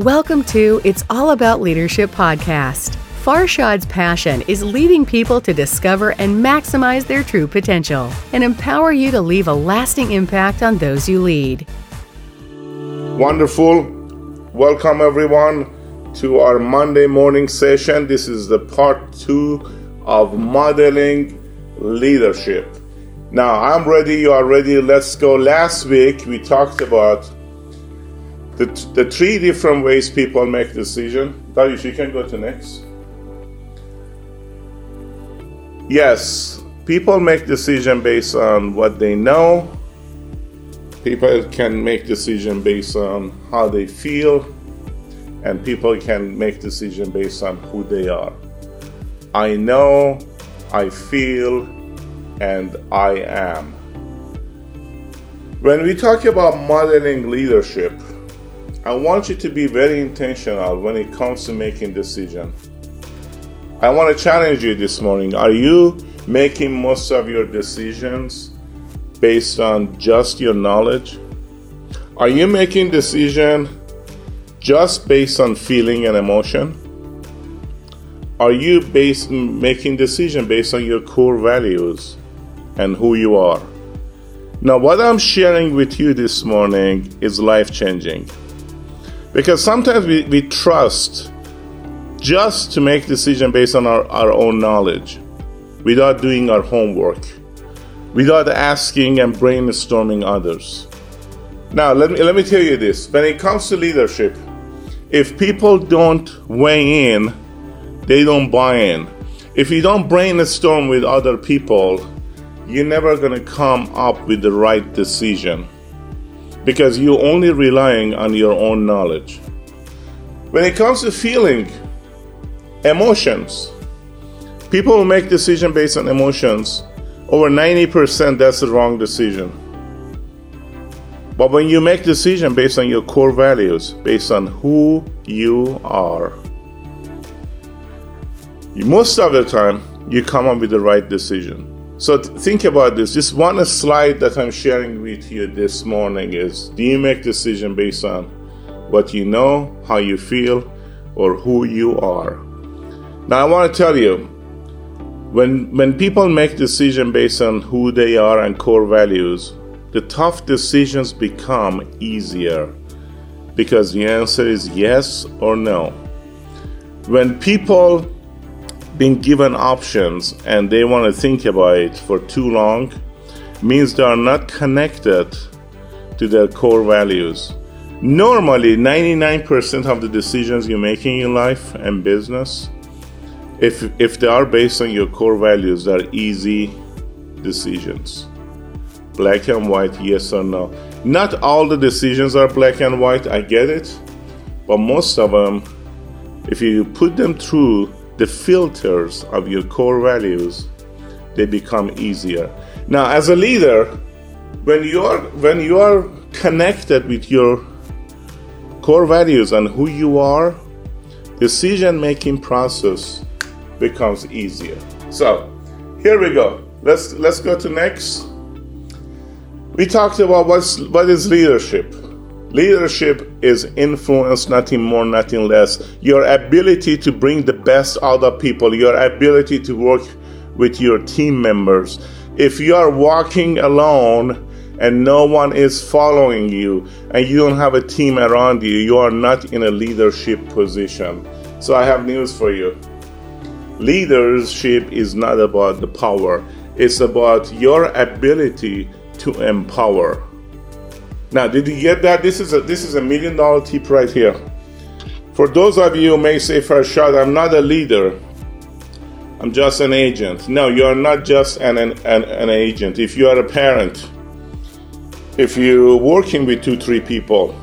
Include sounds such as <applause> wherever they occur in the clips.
Welcome to It's All About Leadership podcast. Farshad's passion is leading people to discover and maximize their true potential and empower you to leave a lasting impact on those you lead. Wonderful. Welcome, everyone, to our Monday morning session. This is the part two of modeling leadership. Now, I'm ready, you are ready. Let's go. Last week, we talked about the, the three different ways people make decisions. Darius, you can go to next. Yes, people make decision based on what they know. People can make decision based on how they feel, and people can make decision based on who they are. I know, I feel, and I am. When we talk about modeling leadership, I want you to be very intentional when it comes to making decisions. I want to challenge you this morning. Are you making most of your decisions based on just your knowledge? Are you making decision just based on feeling and emotion? Are you based, making decision based on your core values? and who you are. Now, what I'm sharing with you this morning is life changing. Because sometimes we, we trust just to make decision based on our, our own knowledge without doing our homework, without asking and brainstorming others. Now, let me, let me tell you this when it comes to leadership, if people don't weigh in, they don't buy in. If you don't brainstorm with other people, you're never going to come up with the right decision because you're only relying on your own knowledge. When it comes to feeling, emotions, people make decisions based on emotions, over 90% that's the wrong decision. But when you make decision based on your core values, based on who you are, most of the time you come up with the right decision. So think about this. This one slide that I'm sharing with you this morning is do you make decision based on what you know, how you feel, or who you are? Now I want to tell you when when people make decision based on who they are and core values, the tough decisions become easier because the answer is yes or no. When people being given options and they want to think about it for too long means they are not connected to their core values. Normally, 99% of the decisions you're making in life and business, if, if they are based on your core values, they're easy decisions. Black and white, yes or no. Not all the decisions are black and white, I get it. But most of them, if you put them through the filters of your core values they become easier. Now as a leader when you are when you are connected with your core values and who you are decision making process becomes easier. So here we go. Let's let's go to next. We talked about what's what is leadership Leadership is influence, nothing more, nothing less. Your ability to bring the best out of people, your ability to work with your team members. If you are walking alone and no one is following you and you don't have a team around you, you are not in a leadership position. So I have news for you. Leadership is not about the power, it's about your ability to empower. Now, did you get that? This is a this is a million dollar tip right here. For those of you who may say, "Farshad, I'm not a leader. I'm just an agent. No, you are not just an, an, an agent. If you are a parent, if you're working with two, three people,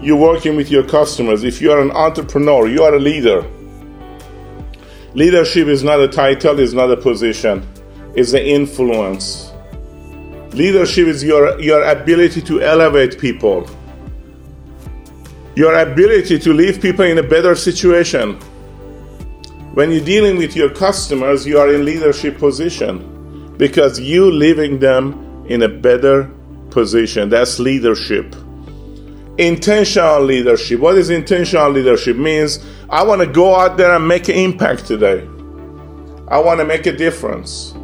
you're working with your customers. If you are an entrepreneur, you are a leader. Leadership is not a title, it's not a position, it's the influence Leadership is your, your ability to elevate people, your ability to leave people in a better situation. When you're dealing with your customers, you are in leadership position because you leaving them in a better position. That's leadership. intentional leadership. What is intentional leadership? Means I want to go out there and make an impact today. I want to make a difference.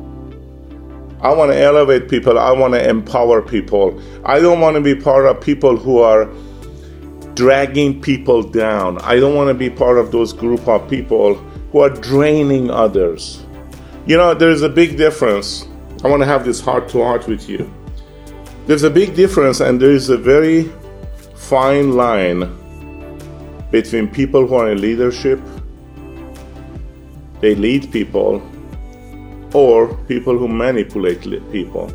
I want to elevate people. I want to empower people. I don't want to be part of people who are dragging people down. I don't want to be part of those group of people who are draining others. You know, there's a big difference. I want to have this heart to heart with you. There's a big difference, and there is a very fine line between people who are in leadership, they lead people, or people who manipulate people.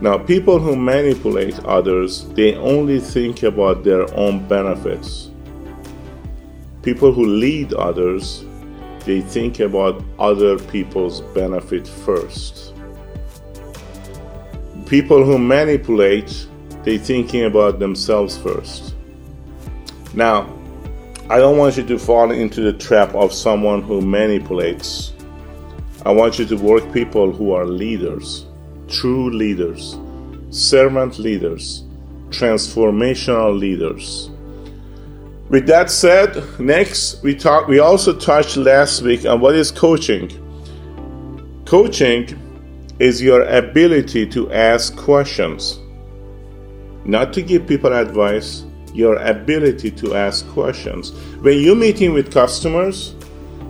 Now, people who manipulate others, they only think about their own benefits. People who lead others, they think about other people's benefit first. People who manipulate, they thinking about themselves first. Now, I don't want you to fall into the trap of someone who manipulates. I want you to work people who are leaders, true leaders, servant leaders, transformational leaders. With that said, next we talk we also touched last week on what is coaching. Coaching is your ability to ask questions not to give people advice, your ability to ask questions. When you're meeting with customers,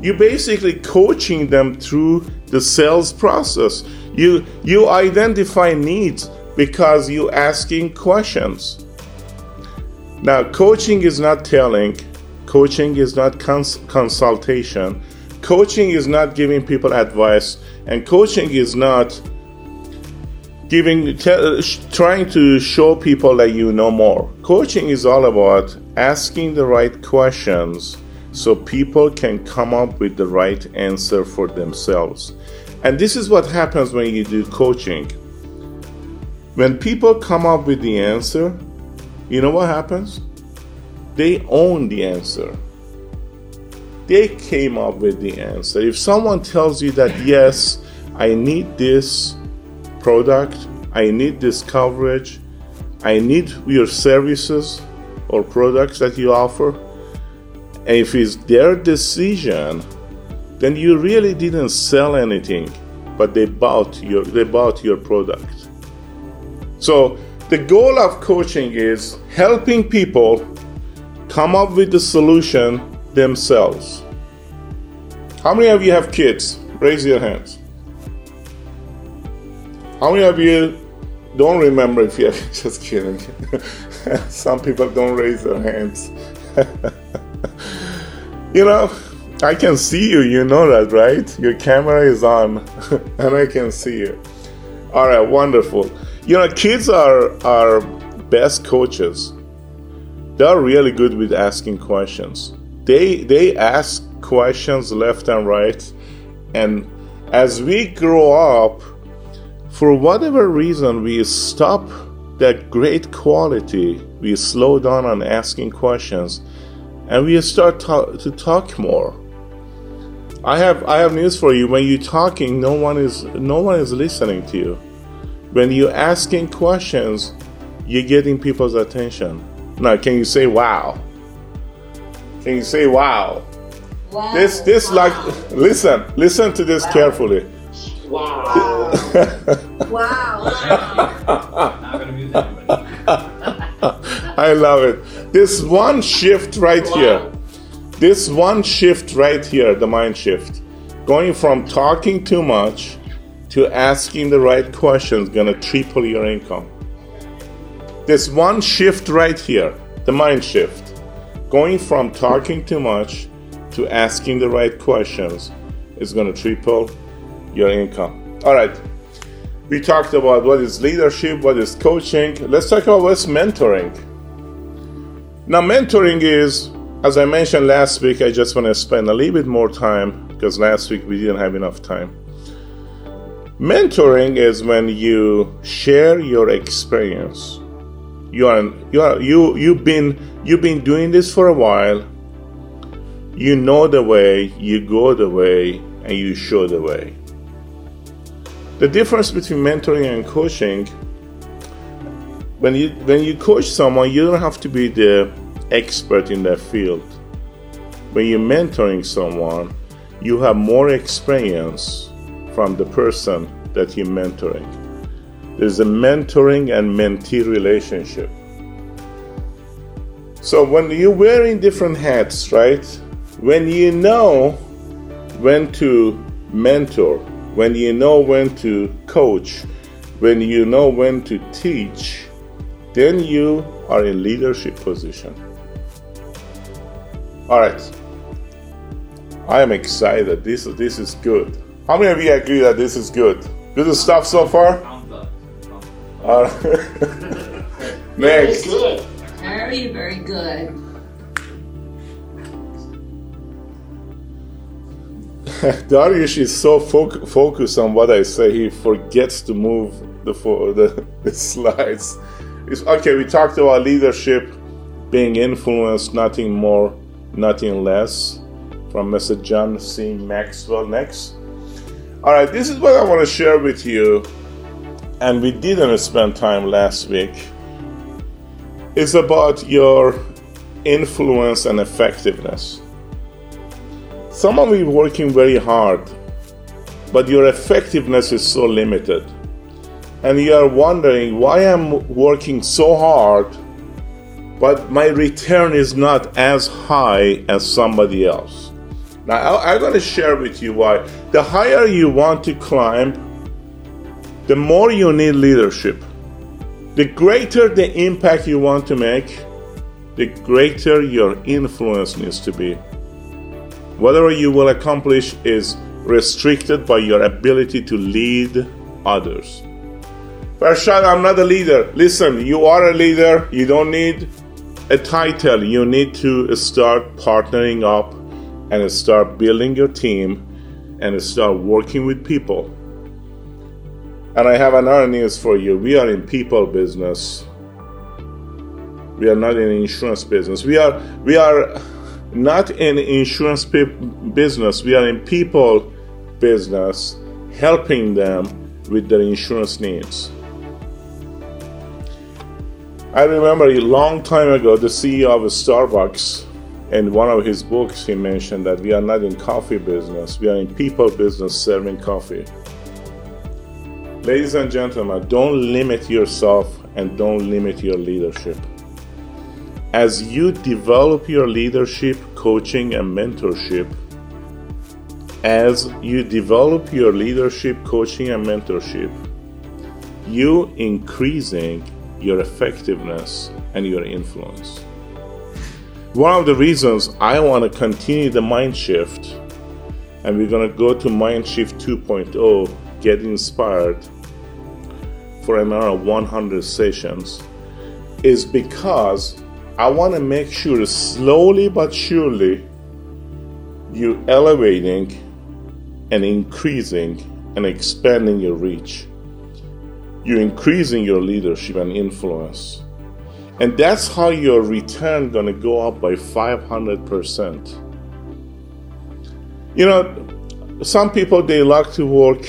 you're basically coaching them through the sales process. You you identify needs because you're asking questions. Now, coaching is not telling, coaching is not cons- consultation, coaching is not giving people advice, and coaching is not giving t- trying to show people that you know more. Coaching is all about asking the right questions so people can come up with the right answer for themselves. And this is what happens when you do coaching. When people come up with the answer you know what happens? They own the answer. They came up with the answer. If someone tells you that yes i need this product, I need this coverage, I need your services or products that you offer. And if it's their decision, then you really didn't sell anything, but they bought your they bought your product. So the goal of coaching is helping people come up with the solution themselves. How many of you have kids? Raise your hands. How many of you don't remember if you have <laughs> just kidding? <laughs> Some people don't raise their hands. <laughs> you know, I can see you, you know that, right? Your camera is on <laughs> and I can see you. All right, wonderful. You know, kids are our best coaches. They're really good with asking questions. They they ask questions left and right and as we grow up, for whatever reason, we stop that great quality, we slow down on asking questions, and we start to, to talk more. I have I have news for you. When you're talking, no one is no one is listening to you. When you're asking questions, you're getting people's attention. Now, can you say wow? Can you say wow? Wow. This this wow. like listen listen to this wow. carefully. Wow. <laughs> wow. <laughs> I love it. This one shift right wow. here. This one shift right here, the mind shift. Going from talking too much to asking the right questions is gonna triple your income. This one shift right here, the mind shift. Going from talking too much to asking the right questions is gonna triple your income. All right. We talked about what is leadership, what is coaching. Let's talk about what's mentoring. Now, mentoring is, as I mentioned last week, I just want to spend a little bit more time because last week we didn't have enough time. Mentoring is when you share your experience. You are you are you you've been you've been doing this for a while. You know the way, you go the way, and you show the way. The difference between mentoring and coaching when you when you coach someone, you don't have to be the expert in that field. When you're mentoring someone, you have more experience from the person that you're mentoring. There's a mentoring and mentee relationship. So when you're wearing different hats, right? When you know when to mentor, when you know when to coach, when you know when to teach, then you are in leadership position. All right. I am excited. This this is good. How many of you agree that this is good? Good stuff so far? All right. <laughs> Next. Very good. Very, very good. <laughs> Darius is so foc- focused on what I say, he forgets to move the, fo- <laughs> the, the slides. It's, okay, we talked about leadership being influenced, nothing more, nothing less, from Mr. John C. Maxwell. Next. All right, this is what I want to share with you, and we didn't spend time last week. It's about your influence and effectiveness. Some of you are working very hard, but your effectiveness is so limited. And you are wondering why I'm working so hard, but my return is not as high as somebody else. Now, I'm going to share with you why. The higher you want to climb, the more you need leadership. The greater the impact you want to make, the greater your influence needs to be. Whatever you will accomplish is restricted by your ability to lead others. Farshad, I'm not a leader. Listen, you are a leader. You don't need a title. You need to start partnering up and start building your team and start working with people. And I have another news for you. We are in people business. We are not in insurance business. We are we are not in insurance business. We are in people business, helping them with their insurance needs. I remember a long time ago, the CEO of Starbucks, in one of his books, he mentioned that we are not in coffee business. We are in people business serving coffee. Ladies and gentlemen, don't limit yourself and don't limit your leadership as you develop your leadership, coaching, and mentorship, as you develop your leadership, coaching, and mentorship, you increasing your effectiveness and your influence. One of the reasons I want to continue the mind shift, and we're going to go to Mind Shift 2.0, get inspired for another 100 sessions, is because I want to make sure slowly but surely you're elevating and increasing and expanding your reach. You're increasing your leadership and influence. And that's how your return going to go up by 500%. You know, some people they like to work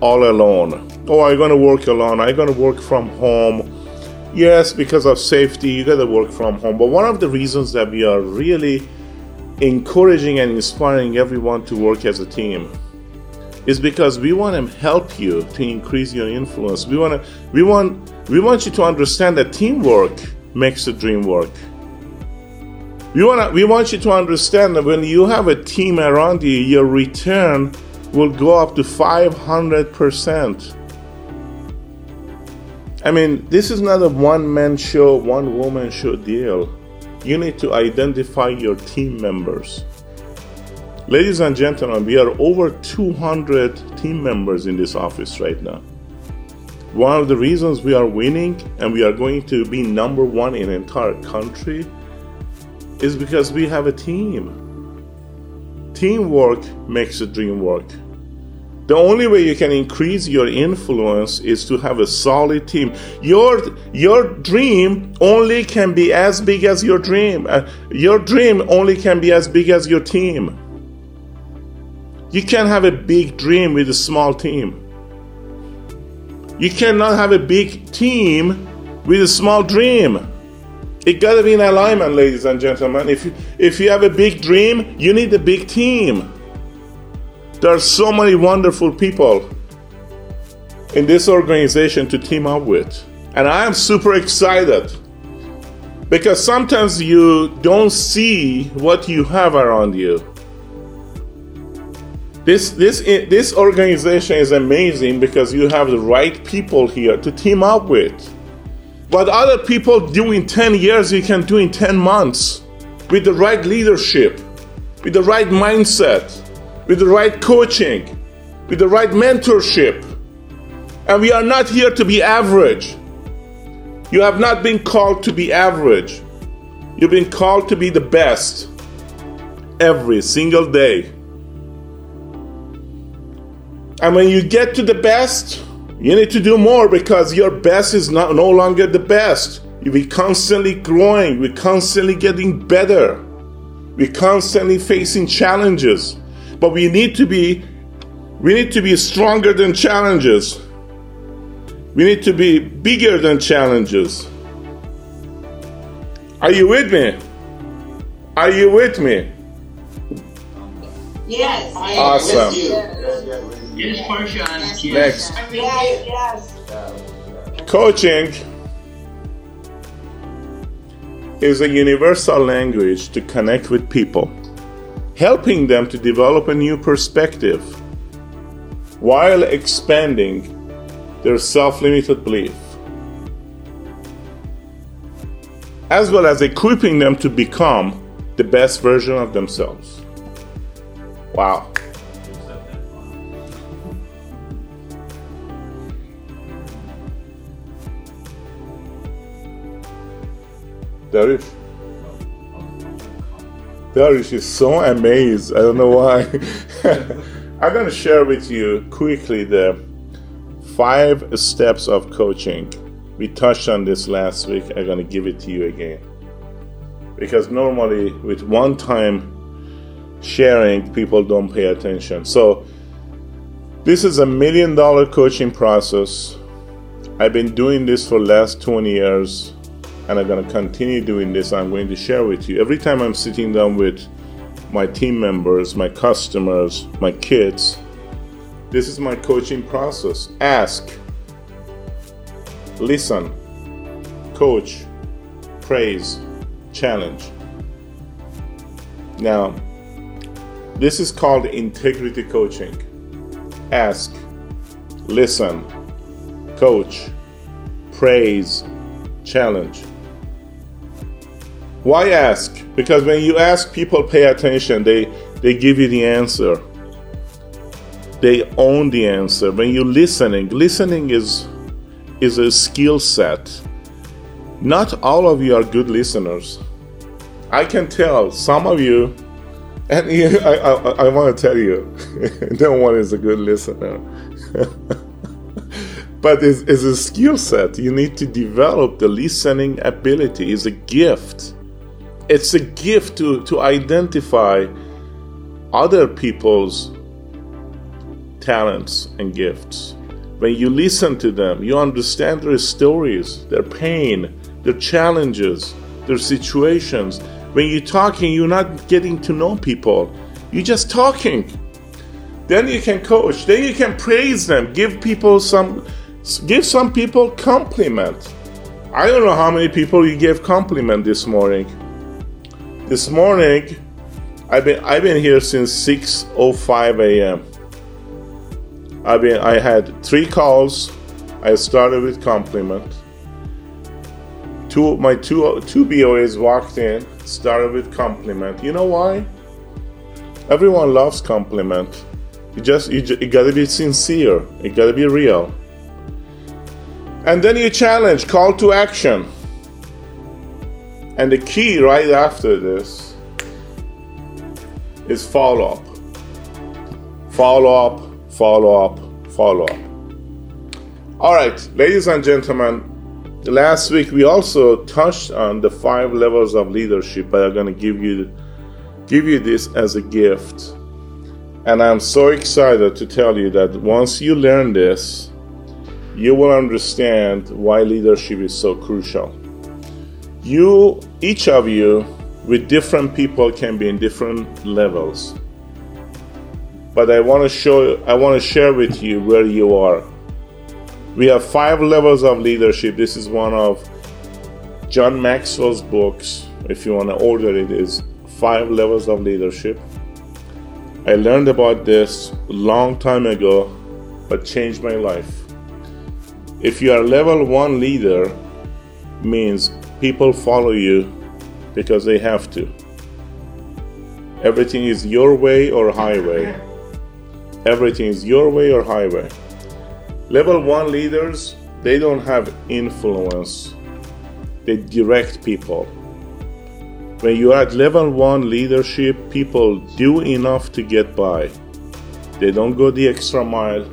all alone. Oh, I'm going to work alone. I'm going to work from home. Yes, because of safety, you got to work from home. But one of the reasons that we are really encouraging and inspiring everyone to work as a team is because we want to help you to increase your influence. We want to we want we want you to understand that teamwork makes the dream work. We want to, we want you to understand that when you have a team around you, your return will go up to 500%. I mean, this is not a one man show, one woman show deal. You need to identify your team members. Ladies and gentlemen, we are over 200 team members in this office right now. One of the reasons we are winning and we are going to be number one in entire country is because we have a team. Teamwork makes the dream work. The only way you can increase your influence is to have a solid team. Your your dream only can be as big as your dream. Uh, your dream only can be as big as your team. You can't have a big dream with a small team. You cannot have a big team with a small dream. It got to be in alignment, ladies and gentlemen. If you, if you have a big dream, you need a big team. There are so many wonderful people in this organization to team up with. And I am super excited because sometimes you don't see what you have around you. This, this, this organization is amazing because you have the right people here to team up with. What other people do in 10 years, you can do in 10 months with the right leadership, with the right mindset, with the right coaching, with the right mentorship. And we are not here to be average. You have not been called to be average. You've been called to be the best every single day. And when you get to the best, you need to do more because your best is not no longer the best. We're constantly growing, we're constantly getting better. We're constantly facing challenges. But we need to be we need to be stronger than challenges. We need to be bigger than challenges. Are you with me? Are you with me? Yes. Awesome. Yes, Farshad. Next. Yes, yes. Coaching is a universal language to connect with people, helping them to develop a new perspective while expanding their self limited belief, as well as equipping them to become the best version of themselves. Wow. Darius. Darius is so amazed. I don't know why. <laughs> I'm going to share with you quickly the five steps of coaching. We touched on this last week. I'm going to give it to you again. Because normally, with one time sharing, people don't pay attention. So, this is a million dollar coaching process. I've been doing this for last 20 years and I'm going to continue doing this. I'm going to share with you. Every time I'm sitting down with my team members, my customers, my kids, this is my coaching process. Ask, listen, coach, praise, challenge. Now, this is called integrity coaching. Ask, listen, coach, praise, challenge. Why ask? Because when you ask, people pay attention. They they give you the answer. They own the answer. When you're listening, listening is is a skill set. Not all of you are good listeners. I can tell some of you, and you, <laughs> I, I, I want to tell you, <laughs> no one is a good listener. <laughs> but it's, it's a skill set. You need to develop the listening ability. It's a gift it's a gift to, to identify other people's talents and gifts. When you listen to them, you understand their stories, their pain, their challenges, their situations. When you're talking, you're not getting to know people, you're just talking. Then you can coach, then you can praise them, give people some give some people compliment. I don't know how many people you gave compliment this morning. This morning, I've been I've been here since 6:05 a.m. I've been I had three calls. I started with compliment. Two my two two BOAs walked in, started with compliment. You know why? Everyone loves compliment. You just you, you gotta be sincere. You gotta be real. And then you challenge, call to action. And the key right after this is follow up. Follow up, follow up, follow up. All right, ladies and gentlemen, last week we also touched on the five levels of leadership, but I'm going to give you give you this as a gift. And I'm so excited to tell you that once you learn this, you will understand why leadership is so crucial. You, each of you, with different people, can be in different levels. But I want to show, I want to share with you where you are. We have five levels of leadership. This is one of John Maxwell's books. If you want to order it, is Five Levels of Leadership. I learned about this a long time ago, but changed my life. If you are level one leader, means people follow you because they have to. Everything is your way or highway. Everything is your way or highway. Level one leaders, they don't have influence. They direct people. When you are at level one leadership, people do enough to get by. They don't go the extra mile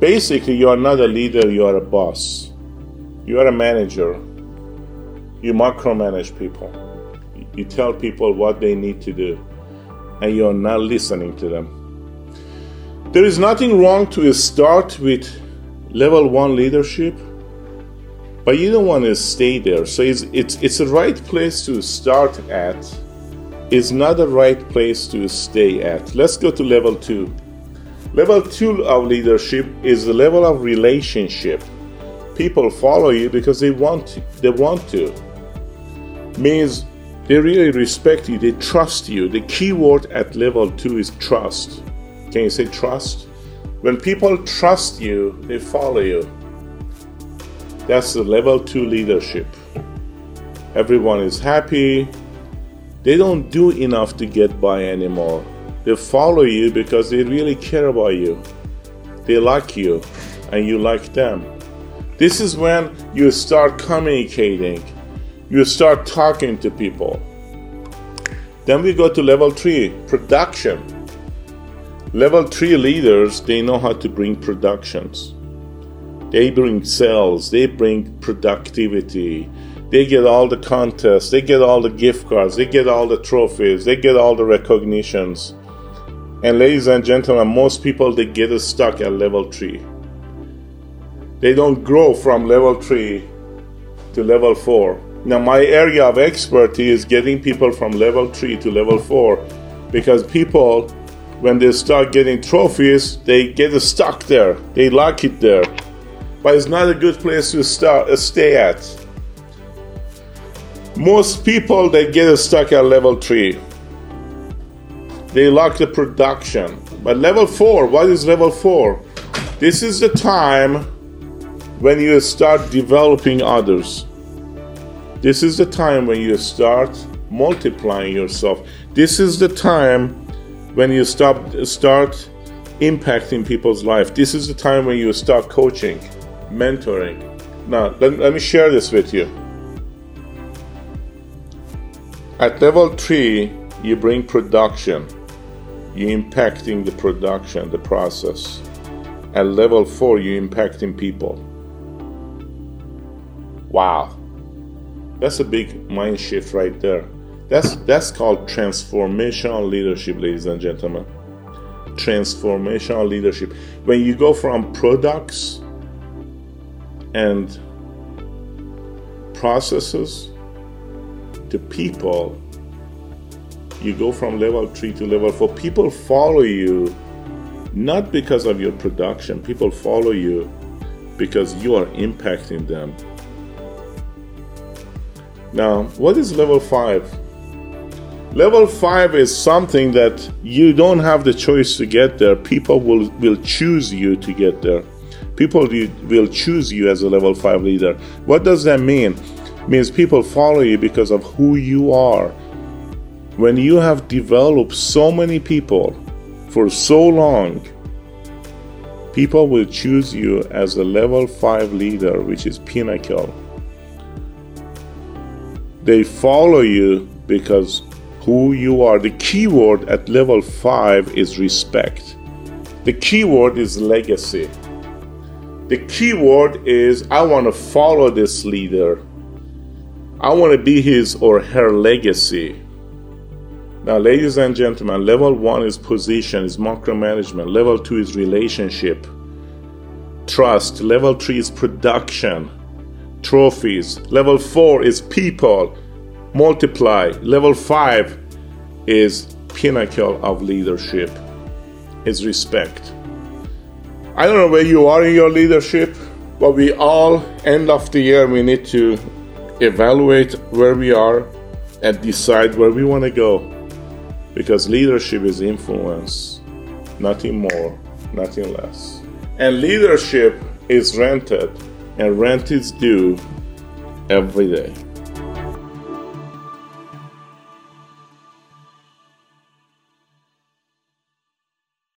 Basically, you are not a leader, you are a boss. You are a manager. You micromanage people. You tell people what they need to do, and you are not listening to them. There is nothing wrong to start with level one leadership, but you don't want to stay there. So it's, it's, it's a right place to start at. It's not the right place to stay at. Let's go to level two. Level two of leadership is the level of relationship. People follow you because they want to. They want to. Means they really respect you, they trust you. The key word at level two is trust. Can you say trust? When people trust you, they follow you. That's the level two leadership. Everyone is happy. They don't do enough to get by anymore. They follow you because they really care about you. They like you and you like them. This is when you start communicating, you start talking to people. Then we go to level three production. Level three leaders, they know how to bring productions. They bring sales, they bring productivity, they get all the contests, they get all the gift cards, they get all the trophies, they get all the recognitions. And ladies and gentlemen, most people they get stuck at level 3. They don't grow from level 3 to level 4. Now my area of expertise is getting people from level 3 to level 4 because people when they start getting trophies, they get stuck there. They like it there. But it's not a good place to start uh, stay at. Most people they get stuck at level 3 they lock the production. But level 4, what is level 4? This is the time when you start developing others. This is the time when you start multiplying yourself. This is the time when you stop start impacting people's life. This is the time when you start coaching, mentoring. Now, let, let me share this with you. At level 3, you bring production you're impacting the production, the process. At level four, you're impacting people. Wow. That's a big mind shift right there. That's that's called transformational leadership, ladies and gentlemen. Transformational leadership. When you go from products and processes to people you go from level 3 to level 4 people follow you not because of your production people follow you because you are impacting them now what is level 5 level 5 is something that you don't have the choice to get there. People will will choose you to get there. People will choose you as a level 5 leader. What does that mean? It means people follow you because of who you are. When you have developed so many people for so long, people will choose you as a level 5 leader, which is pinnacle. They follow you because who you are. The keyword at level 5 is respect. The keyword is legacy. The keyword is I want to follow this leader. I want to be his or her legacy. Now, ladies and gentlemen, level one is position, is micromanagement. Level two is relationship. trust. Level three is production, trophies. Level four is people, multiply. Level five is pinnacle of leadership, is respect. I don't know where you are in your leadership, but we all, end of the year, we need to evaluate where we are and decide where we want to go. Because leadership is influence, nothing more, nothing less. And leadership is rented, and rent is due every day.